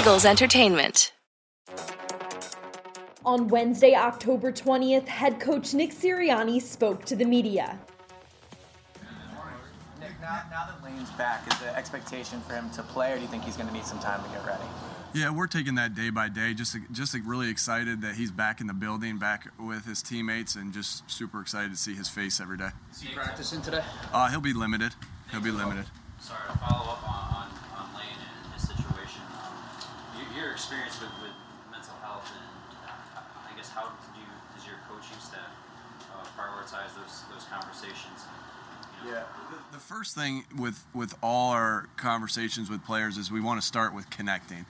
Eagles Entertainment. On Wednesday, October 20th, head coach Nick Sirianni spoke to the media. Nick, now, now that Lane's back, is the expectation for him to play, or do you think he's going to need some time to get ready? Yeah, we're taking that day by day. Just just really excited that he's back in the building, back with his teammates, and just super excited to see his face every day. Is he practicing today? Uh, he'll be limited. He'll be limited. Sorry, to follow up on, on, on Lane and his situation. Um, your, your experience with, with mental health, and uh, I guess how do you, does your coaching staff uh, prioritize those those conversations? Yeah. The, the first thing with with all our conversations with players is we want to start with connecting,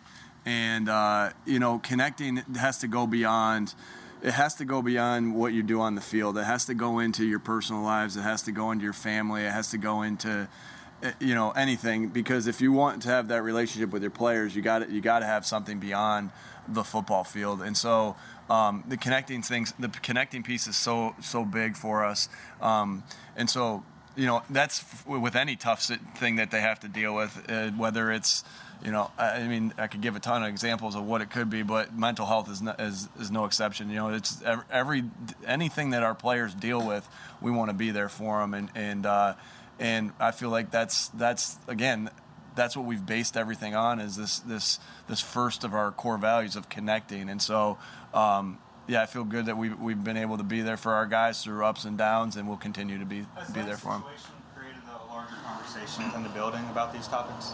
and uh, you know, connecting has to go beyond. It has to go beyond what you do on the field. It has to go into your personal lives. It has to go into your family. It has to go into you know anything because if you want to have that relationship with your players, you got you got to have something beyond the football field. And so um, the connecting things, the connecting piece is so so big for us. Um, and so you know that's with any tough thing that they have to deal with, uh, whether it's you know, I mean, I could give a ton of examples of what it could be, but mental health is no, is, is no exception. You know, it's every anything that our players deal with, we want to be there for them, and and uh, and I feel like that's that's again, that's what we've based everything on is this this this first of our core values of connecting, and so. Um, yeah, I feel good that we've, we've been able to be there for our guys through ups and downs, and we'll continue to be Has be there for them. created a larger conversation in the building about these topics?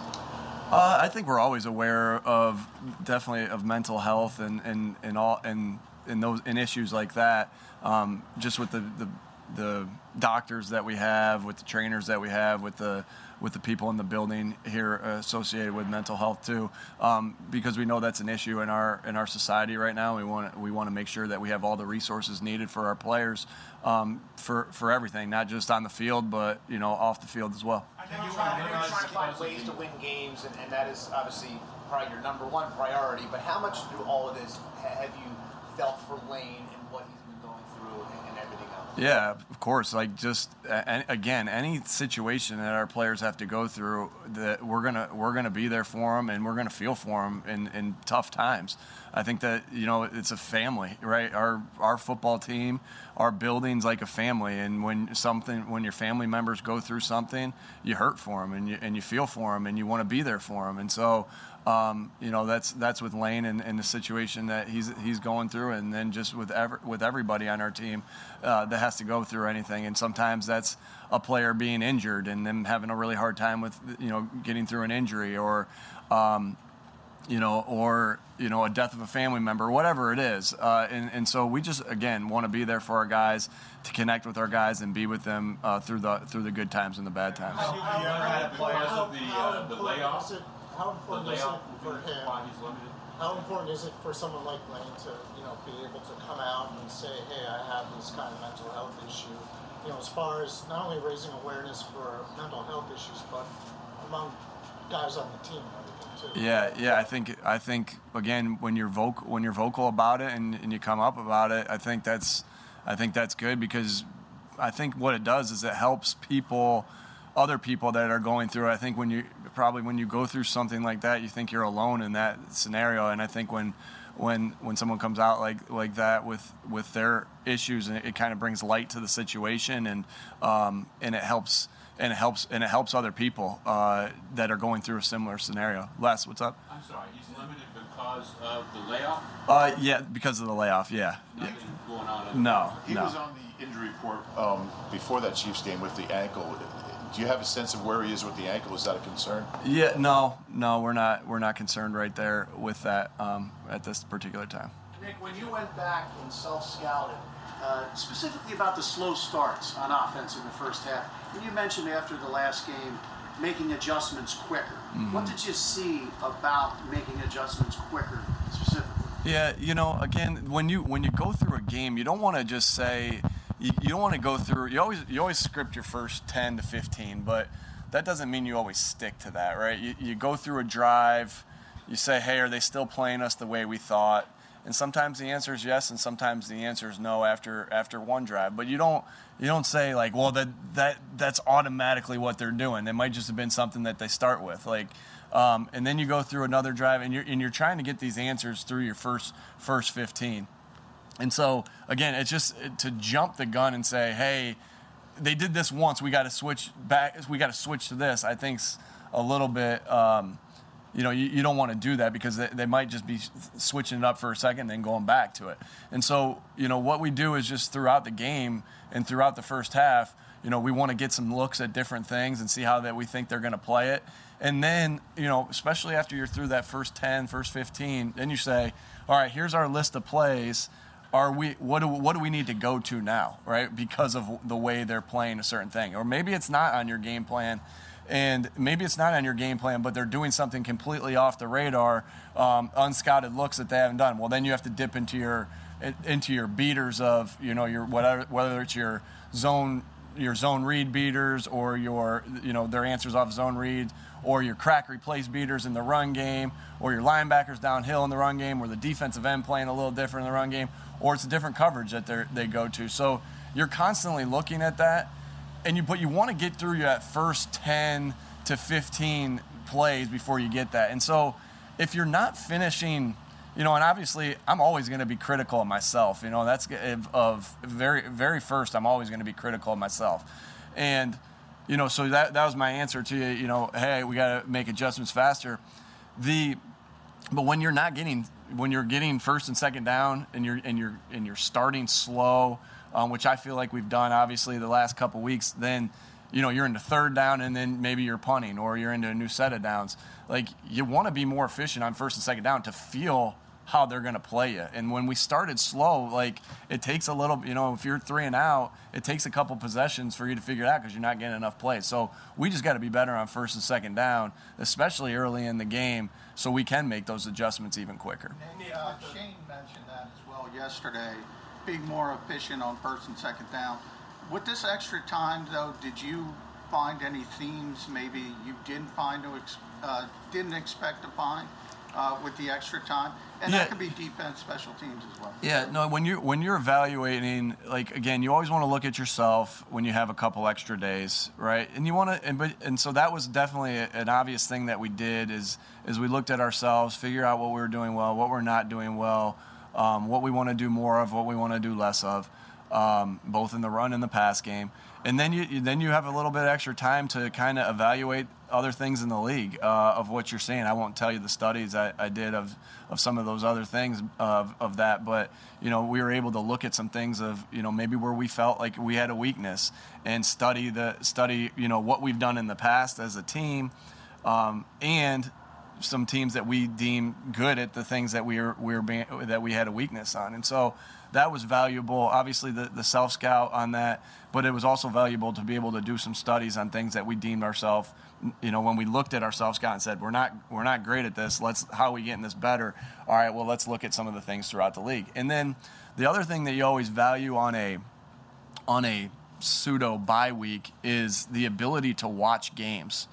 Uh, I think we're always aware of definitely of mental health and and, and all and in those in issues like that. Um, just with the, the the doctors that we have, with the trainers that we have, with the with the people in the building here associated with mental health too, um, because we know that's an issue in our in our society right now. We want we want to make sure that we have all the resources needed for our players um, for for everything, not just on the field, but you know off the field as well. I you're trying, you're trying to find ways to win games, and, and that is obviously probably your number one priority. But how much through all of this have you felt for Lane and what he's been going through and, and everything else? Yeah, of course. Like just again, any situation that our players have to go through, that we're gonna we're gonna be there for them, and we're gonna feel for them in, in tough times. I think that you know it's a family, right? Our our football team, our building's like a family, and when something when your family members go through something, you hurt for them, and you and you feel for them, and you want to be there for them, and so. Um, you know that's that's with Lane and, and, the situation that he's he's going through, and then just with ever, with everybody on our team uh, that has to go through anything. And sometimes that's a player being injured and them having a really hard time with you know getting through an injury, or um, you know, or you know, a death of a family member, whatever it is. Uh, and, and so we just again want to be there for our guys, to connect with our guys, and be with them uh, through the through the good times and the bad times. Have you ever had of the uh, the layoff? How important the is it for him? why he's limited? How important is it for someone like Lane to, you know, be able to come out and say, "Hey, I have this kind of mental health issue." You know, as far as not only raising awareness for mental health issues, but among guys on the team and everything too. Yeah, yeah. I think I think again when you're vocal when you're vocal about it and, and you come up about it, I think that's I think that's good because I think what it does is it helps people other people that are going through. it. I think when you probably when you go through something like that, you think you're alone in that scenario. And I think when when when someone comes out like like that with with their issues, and it, it kind of brings light to the situation, and um, and it helps and it helps and it helps other people uh, that are going through a similar scenario. Les, what's up? I'm sorry, he's limited because of the layoff. Uh, yeah, because of the layoff. Yeah. Nothing going on. No, He no. was on the injury report um, before that Chiefs game with the ankle. Do you have a sense of where he is with the ankle? Is that a concern? Yeah, no, no, we're not. We're not concerned right there with that um, at this particular time. Nick, when you went back and self-scouted, uh, specifically about the slow starts on offense in the first half, and you mentioned after the last game making adjustments quicker. What did you see about making adjustments quicker specifically? Yeah, you know, again, when you when you go through a game, you don't want to just say you, don't want to go through. You always you always script your first ten to fifteen, but that doesn't mean you always stick to that, right? You, you go through a drive, you say, hey, are they still playing us the way we thought? and sometimes the answer is yes, and sometimes the answer is no after after one drive. But you don't you don't say like, well, that that that's automatically what they're doing. It might just have been something that they start with, like. Um, and then you go through another drive, and you're and you're trying to get these answers through your first first 15. And so again, it's just to jump the gun and say, hey, they did this once. We got to switch back. We got to switch to this. I think's a little bit. Um, you know, you, you don't want to do that because they, they might just be switching it up for a second then going back to it. And so, you know, what we do is just throughout the game and throughout the first half, you know, we want to get some looks at different things and see how that we think they're going to play it. And then, you know, especially after you're through that first 10, first 15, then you say, all right, here's our list of plays are we what do what do we need to go to now right? Because of the way they're playing a certain thing. Or maybe it's not on your game plan and maybe it's not on your game plan but they're doing something completely off the radar um, unscouted looks that they haven't done. Well then you have to dip into your into your beaters of you know your whatever whether it's your zone your zone read beaters or your you know their answers off zone reads or your crack replace beaters in the run game or your linebackers downhill in the run game or the defensive end playing a little different in the run game or it's a different coverage that they they go to. So you're constantly looking at that, and you but you want to get through your first 10 to 15 plays before you get that. And so if you're not finishing, you know, and obviously I'm always going to be critical of myself. You know, that's of very very first I'm always going to be critical of myself, and you know, so that that was my answer to you. You know, hey, we got to make adjustments faster. The but when you're not getting when you're getting first and second down and you're and you're and you're starting slow, um, which I feel like we've done obviously the last couple weeks, then you know you're into third down and then maybe you're punting or you're into a new set of downs. Like you want to be more efficient on first and second down to feel how they're going to play you. And when we started slow, like it takes a little, you know, if you're three and out, it takes a couple possessions for you to figure it out because you're not getting enough plays. So we just got to be better on first and second down, especially early in the game, so we can make those adjustments even quicker. Uh, Shane mentioned that as well yesterday, being more efficient on first and second down. With this extra time, though, did you find any themes maybe you didn't find to ex- uh, didn't expect to find uh, with the extra time? And Yeah. that could be defense, special teams as well. Yeah, no. When you're when you're evaluating, like again, you always want to look at yourself when you have a couple extra days, right? And you want to, and but and so that was definitely an obvious thing that we did is is we looked at ourselves, figure out what we were doing well, what we're not doing well, um, what we want to do more of, what we want to do less of, um, both in the run and the pass game. And then you you- then you have a little bit extra time to kind of evaluate other things in the league uh, of what you're seeing. I won't tell you the studies I, I did of, of some of those other things of, of that, but you know we were able to look at some things of you know maybe where we felt like we had a weakness and study the study you know what we've done in the past as a team, um, and some teams that we deem good at the things that we were, we were being, that we had a weakness on, and so that was valuable. Obviously, the, the self scout on that, but it was also valuable to be able to do some studies on things that we deemed ourselves. You know, when we looked at our self scout and said we're not we're not great at this. Let's how are we getting this better? All right, well let's look at some of the things throughout the league. And then the other thing that you always value on a on a pseudo bye week is the ability to watch games.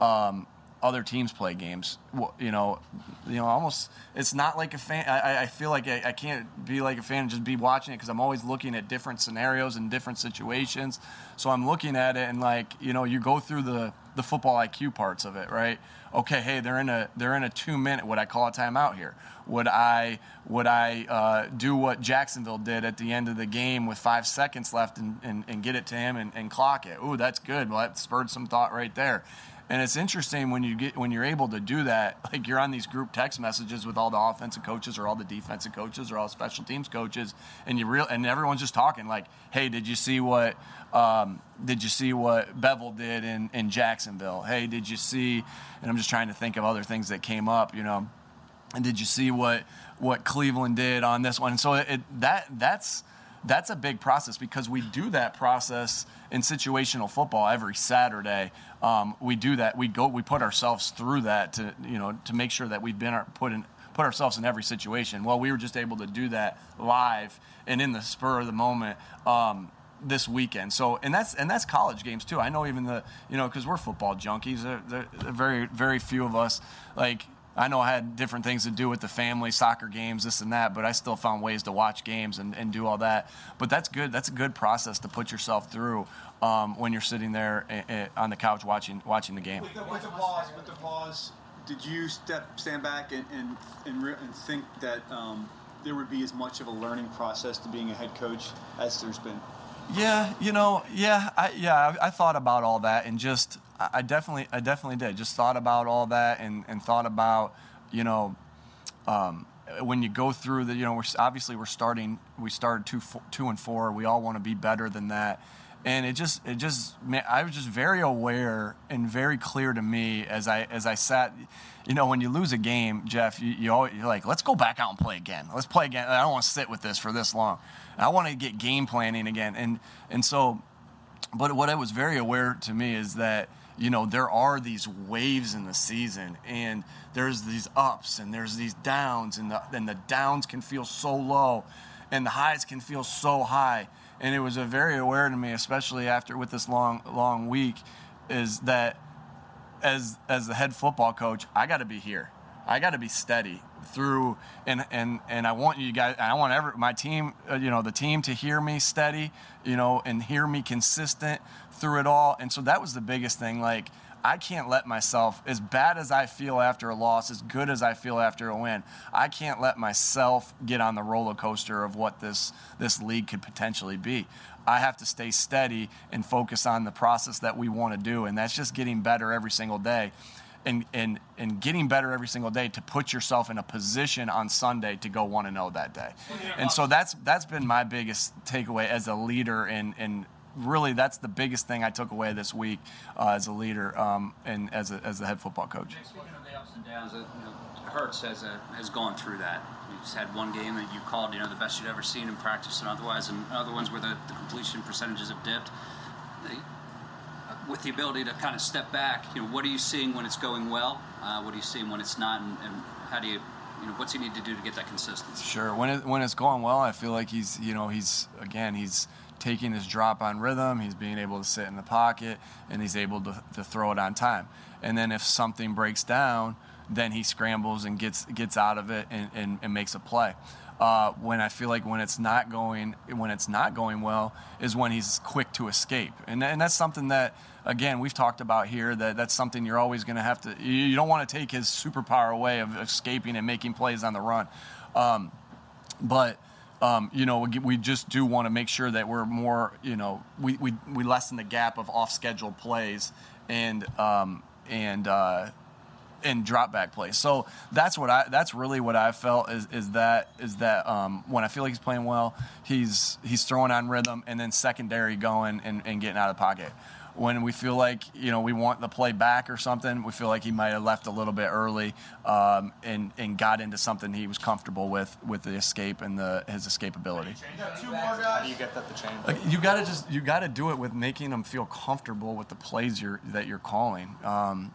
Um, other teams play games. Well, You know, you know, almost. It's not like a fan. I, I feel like I, I can't be like a fan and just be watching it because I'm always looking at different scenarios and different situations. So I'm looking at it and like you know, you go through the the football IQ parts of it, right? Okay, hey, they're in a they're in a two minute. what I call a timeout here? Would I would I uh, do what Jacksonville did at the end of the game with five seconds left and, and, and get it to him and, and clock it? Ooh, that's good. Well, that spurred some thought right there. And it's interesting when you get when you're able to do that, like you're on these group text messages with all the offensive coaches or all the defensive coaches or all special teams coaches, and you real and everyone's just talking like, "Hey, did you see what um, did you see what Bevell did in in Jacksonville? Hey, did you see?" And I'm just trying to think of other things that came up, you know. And did you see what what Cleveland did on this one? And so it, that that's that's a big process because we do that process in situational football every Saturday. Um, we do that. We go. We put ourselves through that to you know to make sure that we've been our, put in put ourselves in every situation. Well, we were just able to do that live and in the spur of the moment. Um, this weekend. So, and that's and that's college games too. I know even the you know because we're football junkies. There, there, very very few of us like I know I had different things to do with the family, soccer games, this and that, but I still found ways to watch games and, and do all that. But that's good. That's a good process to put yourself through um, when you're sitting there eh, eh, on the couch watching watching the game. With the, with the pause, with the pause, did you step stand back and and, and, re- and think that um, there would be as much of a learning process to being a head coach as there's been? Yeah, you know, yeah, I, yeah, I, I thought about all that and just, I, definitely, I definitely did. Just thought about all that and, and thought about, you know, um, when you go through the, you know, we're obviously we're starting, we started two, four, two and four. We all want to be better than that, and it just, it just, man, I was just very aware and very clear to me as I, as I sat, you know, when you lose a game, Jeff, you, you always, you're like, let's go back out and play again. Let's play again. I don't want to sit with this for this long. I want to get game planning again, and and so, but what I was very aware to me is that you know there are these waves in the season and there's these ups and there's these downs and the and the downs can feel so low and the highs can feel so high. And it was a very aware to me especially after with this long long week is that as as the head football coach I got to be here I got to be steady through and and and I want you guys I want every my team uh, you know the team to hear me steady you know and hear me consistent through it all. And so that was the biggest thing like I can't let myself as bad as I feel after a loss as good as I feel after a win I can't let myself get on the roller coaster of what this this league could potentially be. I have to stay steady and focus on the process that we want to do and that's just getting better every single day and, and, and getting better every single day to put yourself in a position on Sunday to go want to know that day. And so that's that's been my biggest takeaway as a leader and, and really that's the biggest thing I took away this week uh, as a leader um, and as a, as the head football coach. Speaking the ups and downs, you know, Hurts has a, has gone through that. He's had one game that you called, you know, the best you'd ever seen in practice and otherwise, and other ones where the, the completion percentages have dipped. With the ability to kind of step back, you know, what are you seeing when it's going well? Uh, what are you seeing when it's not? And, and how do you, you know, what's he need to do to get that consistency? Sure. When it when it's going well, I feel like he's you know he's again he's taking his drop on rhythm. He's being able to sit in the pocket and he's able to, to throw it on time. And then if something breaks down, then he scrambles and gets gets out of it and, and, and makes a play. Uh, when I feel like when it's not going when it's not going well is when he's quick to escape, and and that's something that again we've talked about here that that's something you're always going to have to you, don't want to take his superpower away of escaping and making plays on the run, um, but. Um, you know, we, we just do want to make sure that we're more, you know, we, we, we lessen the gap of off schedule plays and um, and uh, and drop back plays. So that's what I that's really what I felt is is that is that um, when I feel like he's playing well, he's he's throwing on rhythm and then secondary going and, and getting out of the pocket. When we feel like you know we want the play back or something, we feel like he might have left a little bit early um, and and got into something he was comfortable with with the escape and the his escapability. Two more guys. How do you get that to change? Like you got to just you got to do it with making them feel comfortable with the plays you're that you're calling. Um,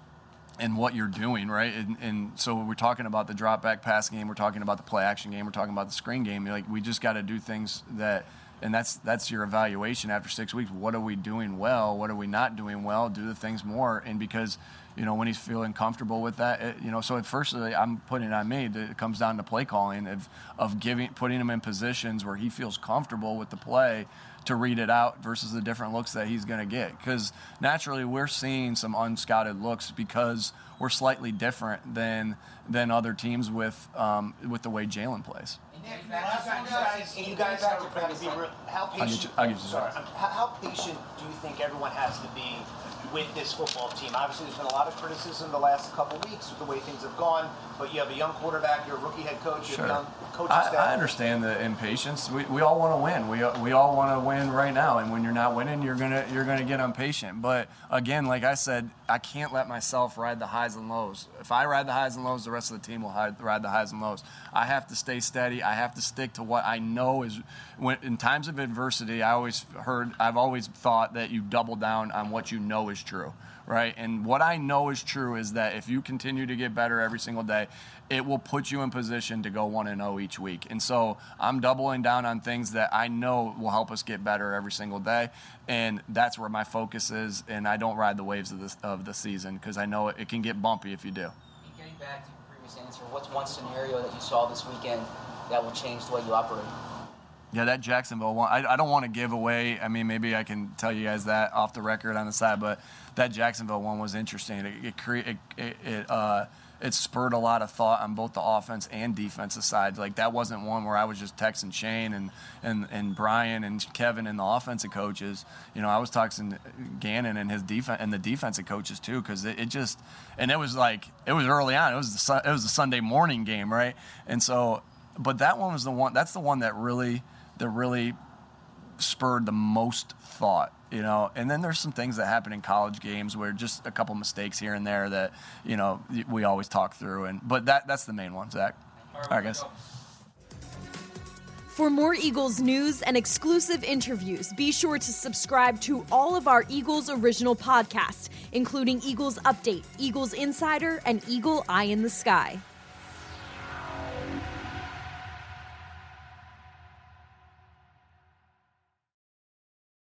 and what you're doing, right? And, and, so we're talking about the drop back pass game, we're talking about the play action game, we're talking about the screen game. Like we just got to do things that, and that's that's your evaluation after six weeks. What are we doing well? What are we not doing well? Do the things more, and because you know when he's feeling comfortable with that, it, you know. So at first, I'm putting it on me. That it comes down to play calling of of giving putting him in positions where he feels comfortable with the play to read it out versus the different looks that he's going to get. Because naturally, we're seeing some unscouted looks because we're slightly different than than other teams with um, with the way Jalen plays. You guys, have to kind of be real, how I'll get patient? you- I'll get you sorry, some. how, how patient do you think everyone has to be with this football team? Obviously, there's been a lot of criticism the last couple weeks with the way things have gone. But you have a young quarterback, you're a rookie head coach, you Sure. have a young coaching I, staff. I understand the impatience. We, we all want to win. We, we all want to win right now. And when you're not winning, you're gonna you're gonna get impatient. But again, like I said, I can't let myself ride the highs and lows. If I ride the highs and lows, the rest of the team will hide, ride the highs and lows. I have to stay steady. I have to stick to what I know is. When in times of adversity, I always heard. I've always thought that you double down on what you know is true right? And what I know is true is that if you continue to get better every single day, it will put you in position to go 1 and 0 each week. And so I'm doubling down on things that I know will help us get better every single day. And that's where my focus is. And I don't ride the waves of, this, of the season because I know it, it can get bumpy if you do. Getting back to your previous answer. What's one scenario that you saw this weekend that will change the way you operate? Yeah, that Jacksonville one. I, I don't want to give away. I mean, maybe I can tell you guys that off the record on the side, but that Jacksonville one was interesting. It it cre- it, it, it uh, it spurred a lot of thought on both the offense and defensive side. Like that wasn't one where I was just texting Shane and and, and Brian and Kevin and the offensive coaches. You know, I was texting Gannon and his defense and the defensive coaches too, because it, it, just and it was like it was early on. It was the it was the Sunday morning game, right? And so, but that one was the one. That's the one that really that really spurred the most thought you know and then there's some things that happen in college games where just a couple mistakes here and there that you know we always talk through and but that that's the main one zach all right, all right guys for more Eagles news and exclusive interviews, be sure to subscribe to all of our Eagles original podcasts, including Eagles Update, Eagles Insider, and Eagle Eye in the Sky.